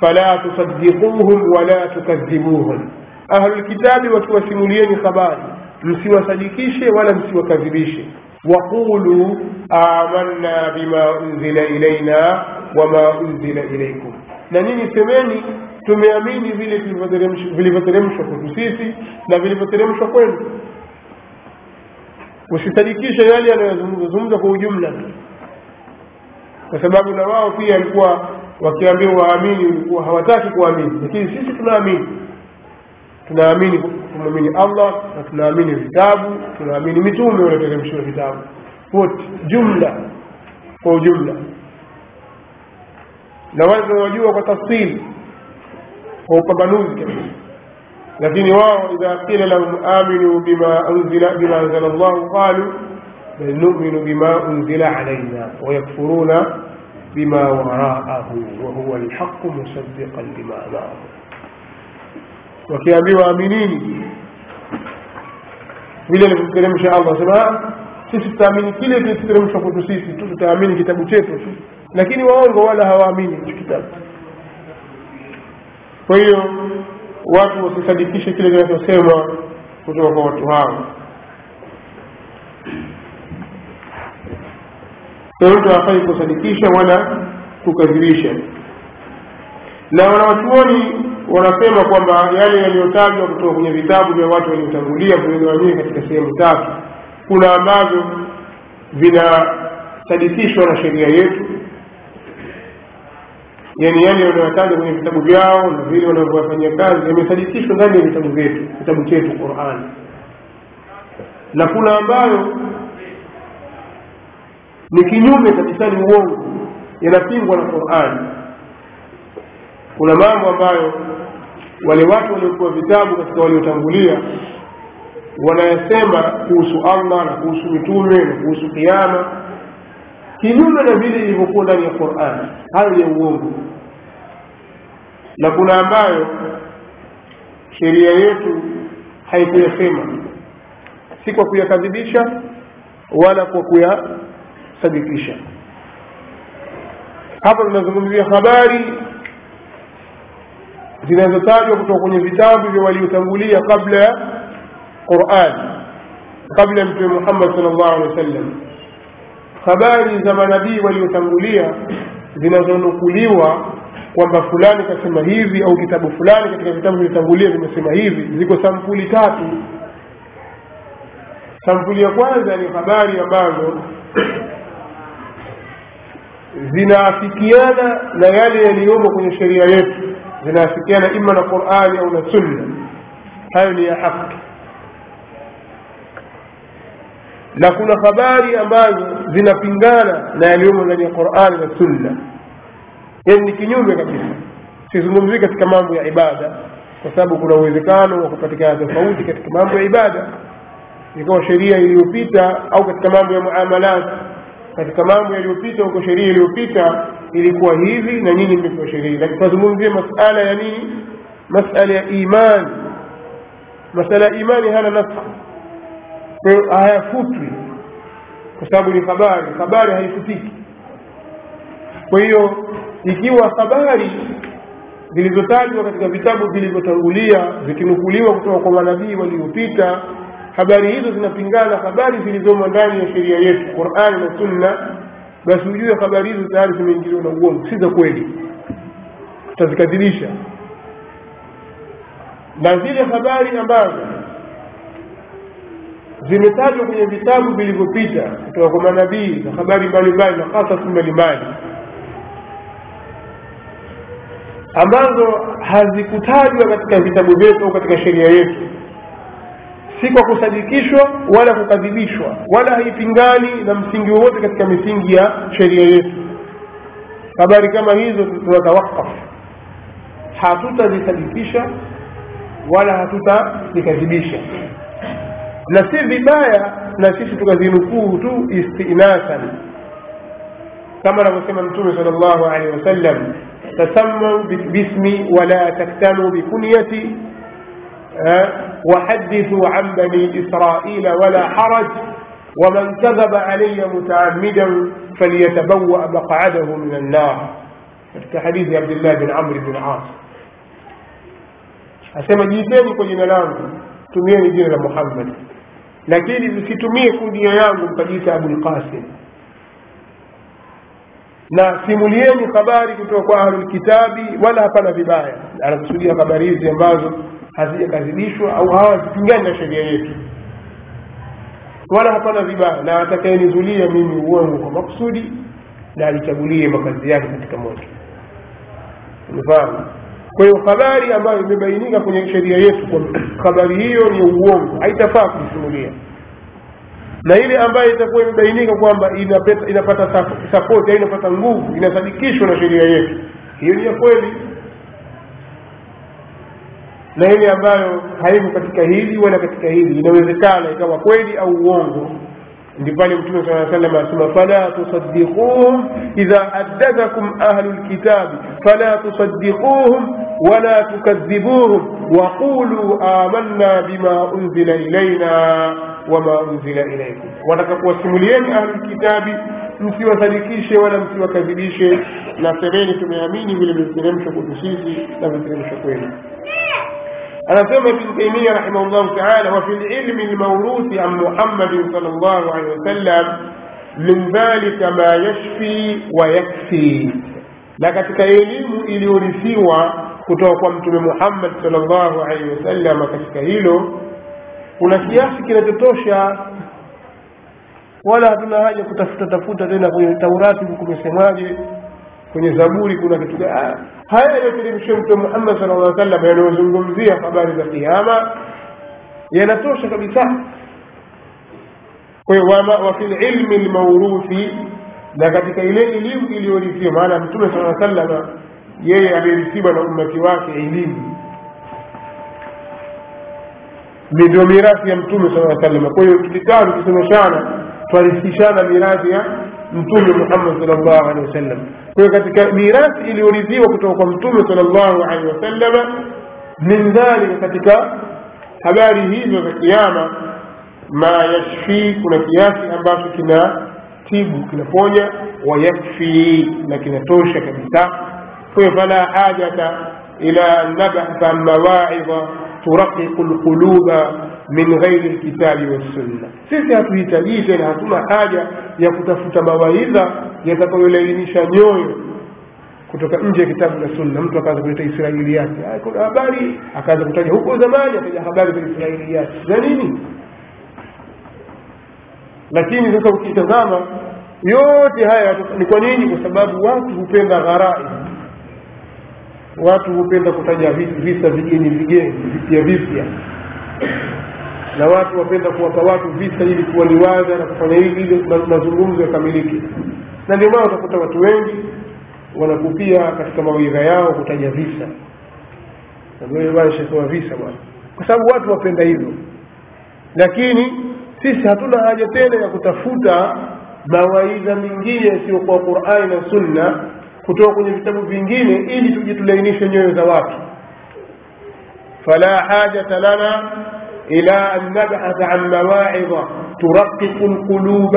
fala tusaddiquhum wala tukadhibuhum ahlu lkitabi wakiwasimulieni habari msiwasadikishe wala msiwakadhibishe waqulu amanna bima unzila ilaina wama unzila ilaikum na nyinyi semeni tumeamini vile vilivyoteremshwa kwetu sisi na vilivyoteremshwa kwenu. Usisadikishe yale yanayozungumza kwa ujumla kwa sababu na wao pia walikuwa wakiambia waamini walikuwa hawataki kuamini lakini sisi tunaamini. Tunaamini tumwamini allah na tunaamini vitabu tunaamini mitume walioteremshiwa vitabu. Wote jumla kwa ujumla. Na wale tunawajua kwa tafsiri. kwa upambanuzi kabisa lakini wao idha qila lahum aminu bima unzila bima anzala llahu qalu bal numinu bima unzila alaina wayakfuruna bima waraahu wahuwa lhaqu musaddiqan lima maahu wakiambiwa aminini vile alivyoteremsha allah sema sisi tutaamini kile kilichoteremshwa kwetu sisi tu tutaamini kitabu chetu tu lakini waongo wala hawaamini hicho kitabu kwa hiyo watu wasisadikishe kile kinachosemwa kutoka kwa watu hao. Mtu hafai kusadikisha wala kukadhibisha. Na wanawachuoni wanasema kwamba yale yaliyotajwa kutoka kwenye vitabu vya watu waliotangulia vimegawanyika katika sehemu tatu. Kuna ambavyo vinasadikishwa na sheria yetu yani yale wanayotaja kwenye vitabu vyao na vile wanavyofanyia kazi yamesadikishwa ndani ya vitabu vyetu kitabu chetu Qur'an. Na kuna ambayo ni kinyume kabisa ni uongo yanapingwa na Qur'an. Kuna mambo ambayo wale watu waliokuwa vitabu katika waliotangulia wanayasema kuhusu Allah na kuhusu mitume na kuhusu kiama kinyume na vile ilivyokuwa ndani ya Qur'an. Hayo ya uongo. Na kuna ambayo sheria yetu haikuyasema. Si kwa kuyakadhibisha wala kwa kuyasadikisha. Hapa tunazungumzia habari zinazotajwa kutoka kwenye vitabu vya waliotangulia kabla ya Qur'an. Kabla ya Mtume Muhammad sallallahu alaihi wasallam habari za manabii waliotangulia zinazonukuliwa kwamba fulani kasema hivi au kitabu fulani katika vitabu vilivyotangulia vimesema hivi ziko sampuli tatu. Sampuli ya kwanza ni habari ambazo zinaafikiana na yale yaliyomo kwenye sheria yetu zinaafikiana ima na qurani au na sunna. Hayo ni ya haki na kuna habari ambazo zinapingana na yaliyomo ndani ya qurani na sunna. Yani ni kinyume kabisa. Sizungumzii katika mambo ya ibada kwa sababu kuna uwezekano wa kupatikana tofauti katika mambo ya ibada ikawa sheria iliyopita au katika mambo ya muamalat. Katika mambo yaliyopita huko sheria iliyopita ilikuwa hivi na nyinyi mmepewa sheria. Lakini tunazungumzia masala ya nini? Masala ya imani. Masala ya imani hana nafsi hayafutwi kwa sababu ni habari. Habari haifutiki. Kwa hiyo ikiwa habari zilizotajwa katika vitabu vilivyotangulia zikinukuliwa kutoka kwa manabii waliopita habari hizo zinapingana habari zilizomo ndani ya sheria yetu qurani na sunna basi ujue habari hizo tayari zimeingiliwa na uongo. Si za kweli. Tutazikadhibisha na zile habari ambazo zimetajwa kwenye vitabu vilivyopita kutoka kwa manabii na habari mbalimbali na kasasi mbalimbali ambazo hazikutajwa katika vitabu vyetu au katika sheria yetu. Si kwa kusadikishwa wala kukadhibishwa wala haipingani na msingi wowote katika misingi ya sheria yetu. Habari kama hizo tunatawakaf. Hatutazisadikisha wala hatutazikadhibisha na si vibaya na sisi tukazinukuu tu istinasan kama anavyosema mtume sal llahu alehi wasallam tasammau bismi wala taktanu bikunyati وحدثوا عن بني إسرائيل ولا حرج ومن كذب علي متعمدا فليتبوأ مقعده من النار katika hadithi ya abdillah bin amri bin as asema jiiteni kwa jina langu tumieni jina la muhammad lakini msitumie kunia yangu mkajiita abulqasim na simulieni habari kutoka kwa ahlulkitabi wala hapana vibaya. Anakusudia habari hizi ambazo hazijakadhibishwa au hawazipingani na sheria yetu. Wala hapana vibaya. Na atakayenizulia mimi uongo kwa makusudi na alichagulie makazi yake katika moto. Umefahamu kwa hiyo habari ambayo imebainika kwenye sheria yetu kwa habari hiyo ni uongo haitafaa kuisimulia na ile ambayo itakuwa imebainika kwamba inapata, inapata sapoti au inapata nguvu inasadikishwa na sheria yetu hiyo ni ya kweli. Na ile ambayo haiko katika hili wala katika hili inawezekana ikawa kweli au uongo ndi pale mtume saa salam asema fala tusaddiquhum idha haddathakum ahlu lkitabi fala tusaddiquhum wala tukadhibuhum waqulu amanna bima unzila ilaina wama unzila ilaikum watakakuwasimulieni ahlu lkitabi msiwasadikishe wala msiwakadhibishe na semeni tumeamini vile viliteremshwa kwetu sisi na viliteremshwa kwenu anasema ibn taimia rahimahullahu taala wafi lilmi lmauruthi an muhammadin sal llahu alehi wasallam min dhalika ma yashfi wa yakfi. Na katika elimu iliyorithiwa kutoka kwa mtume muhammad sal llahu alehi wasallam katika hilo kuna kiasi kinachotosha. Wala hatuna haja kutafuta tafuta tena kwenye taurati kumesemaje kwenye zaburi kuna kitu gani? Haya yaliyoteremshia mtume muhammad sala llah sallam yanayozungumzia habari za kiama yanatosha kabisa. Kwa hiyo wafi lilmi lmauruthi na katika ile elimu iliyorithiwa maana mtume sala salama yeye amerithiwa na ummati wake elimu ndio mirathi ya mtume sala salama kwa hiyo tukikaa tukisomeshana twarithishana mirathi ya mtume muhammad sal llahu alehi wasallam kwa hiyo katika mirathi iliyorithiwa kutoka kwa mtume sal llahu alehi wasallama min dhalika katika habari hizo za kiama ma yashfi kuna kiasi ambacho kina tibu kinaponya wayakfi na kinatosha kabisa kwa hiyo fala hajata ila nabatha mawaidha turaqiqu lquluba min ghairi lkitabi wassunna sisi hatuhitajii tena hatuna haja ya kutafuta mawaidha yatakayolainimisha nyoyo kutoka nje ya kitabu na sunna. Mtu akaanza kuleta israiliyati kuna habari. Akaanza kutaja huko zamani ataja habari za israiliyati za nini? Lakini sasa ukitazama yote haya ni kwa nini? Kwa sababu watu hupenda gharai. Watu hupenda kutaja visa vigeni vigeni vipya vipya na watu wapenda kuwapa watu visa ili kuwaliwaza na kufanya hivi ili mazungumzo yakamilike. Na ndio maana utakuta watu wengi wanakupia katika mawidha yao kutaja visa. Shatoa visa bwana. Kwa sababu watu wapenda hivyo. Lakini sisi hatuna haja tena ya kutafuta mawaidha mengine yasiyokuwa qurani na sunna kutoka kwenye vitabu vingine ili tujitulainishe nyoyo za watu. Fala hajata lana إلى أن نبحث عن مواعظ ترقق القلوب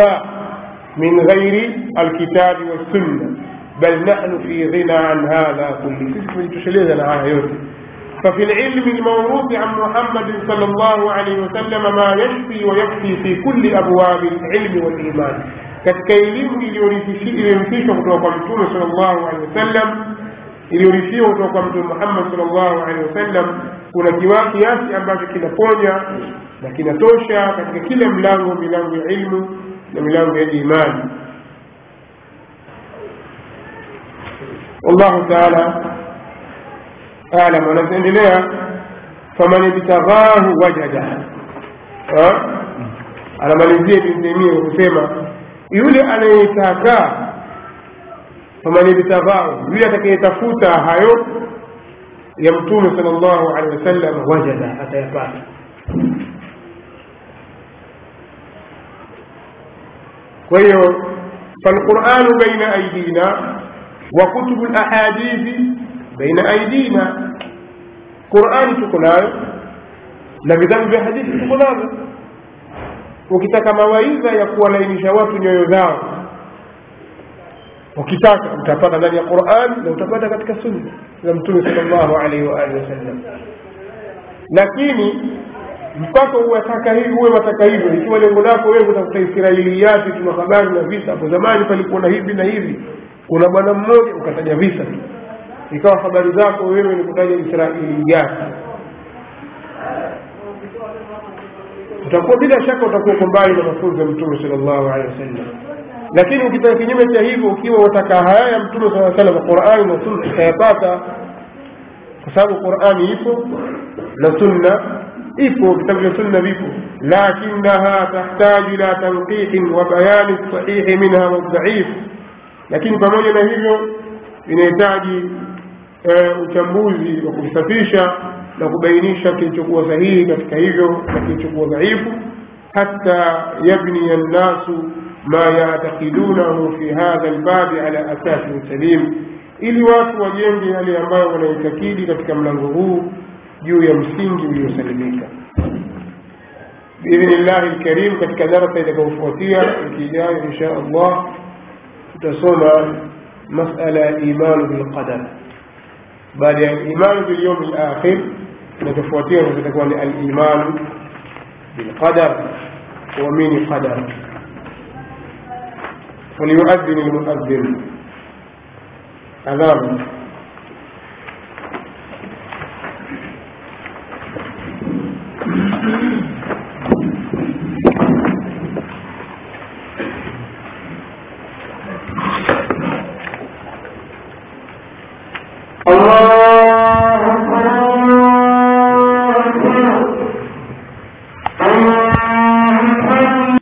من غير الكتاب والسنة. بل نحن في غنى عن هذا كله. ففي العلم الموروث عن محمد صلى الله عليه وسلم ما يشفي ويكفي في كل أبواب العلم والإيمان. katika elimu شيء kutoka kwa صلى الله عليه وسلم iliyorithiwa kutoka kwa mtume muhammad salllahu alehi wasallam kuna kiasi ambacho kinaponya na kinatosha katika kila mlango milango ya ilmu na milango ya imani. Wallahu taala alam. Anaendelea faman ibtaghahu wajada. Anamalizia Ibn Taimia kwa kusema yule anayetaka faman ibtaghahu, yule atakayetafuta hayo ya Mtume sallallahu alaihi wasallam, wajada, atayapata. Kwa hiyo falquranu baina aidina wa kutubu lahadithi baina aidina, Qurani tuko nayo na vitabu vya hadithi tuko navyo. Ukitaka mawaidha ya kuwalainisha watu nyoyo zao ukitaka utapata ndani ya Qur'an na utapata katika sunna za Mtume sallallahu alaihi wa alihi wasallam. Lakini mpaka uwataka hivi uwe wataka hivyo, ikiwa lengo lako wewe kutafuta Israiliyati, tuna habari na visa. Hapo zamani palikuwa na hivi na hivi, kuna bwana mmoja ukataja visa tu, ikawa habari zako wewe ni kutaja Israiliyati utakuwa bila shaka utakuwa uko mbali na mafunzo ya mtume sallallahu alaihi wasallam lakini ukitaka kinyume cha hivyo ukiwa wataka haya ya mtume saa salam qurani na sunna utayapata kwa sababu qurani ipo na sunna ipo vitabu vya sunna vipo. Lakinaha tahtaju ila tanqihin wa bayani sahihi minha wadhaif lakini pamoja na hivyo inahitaji uchambuzi wa kuvisafisha na kubainisha kilichokuwa sahihi katika hivyo na kilichokuwa dhaifu hata yabnia nnasu ما يعتقدونه في هذا الباب على أساس سليم. إلي واس وجندي علي أما ولا يتكيدي كتك من الغروب جو يمسينج ويسلميك بإذن الله الكريم قد كدرت إلى بوفوتية إن شاء الله تصوم مسألة إيمان بالقدر. بعد الإيمان باليوم الآخر نتفوتية وستكون الإيمان بالقدر ومين قدر. فليؤذن المؤذن. أذان. الله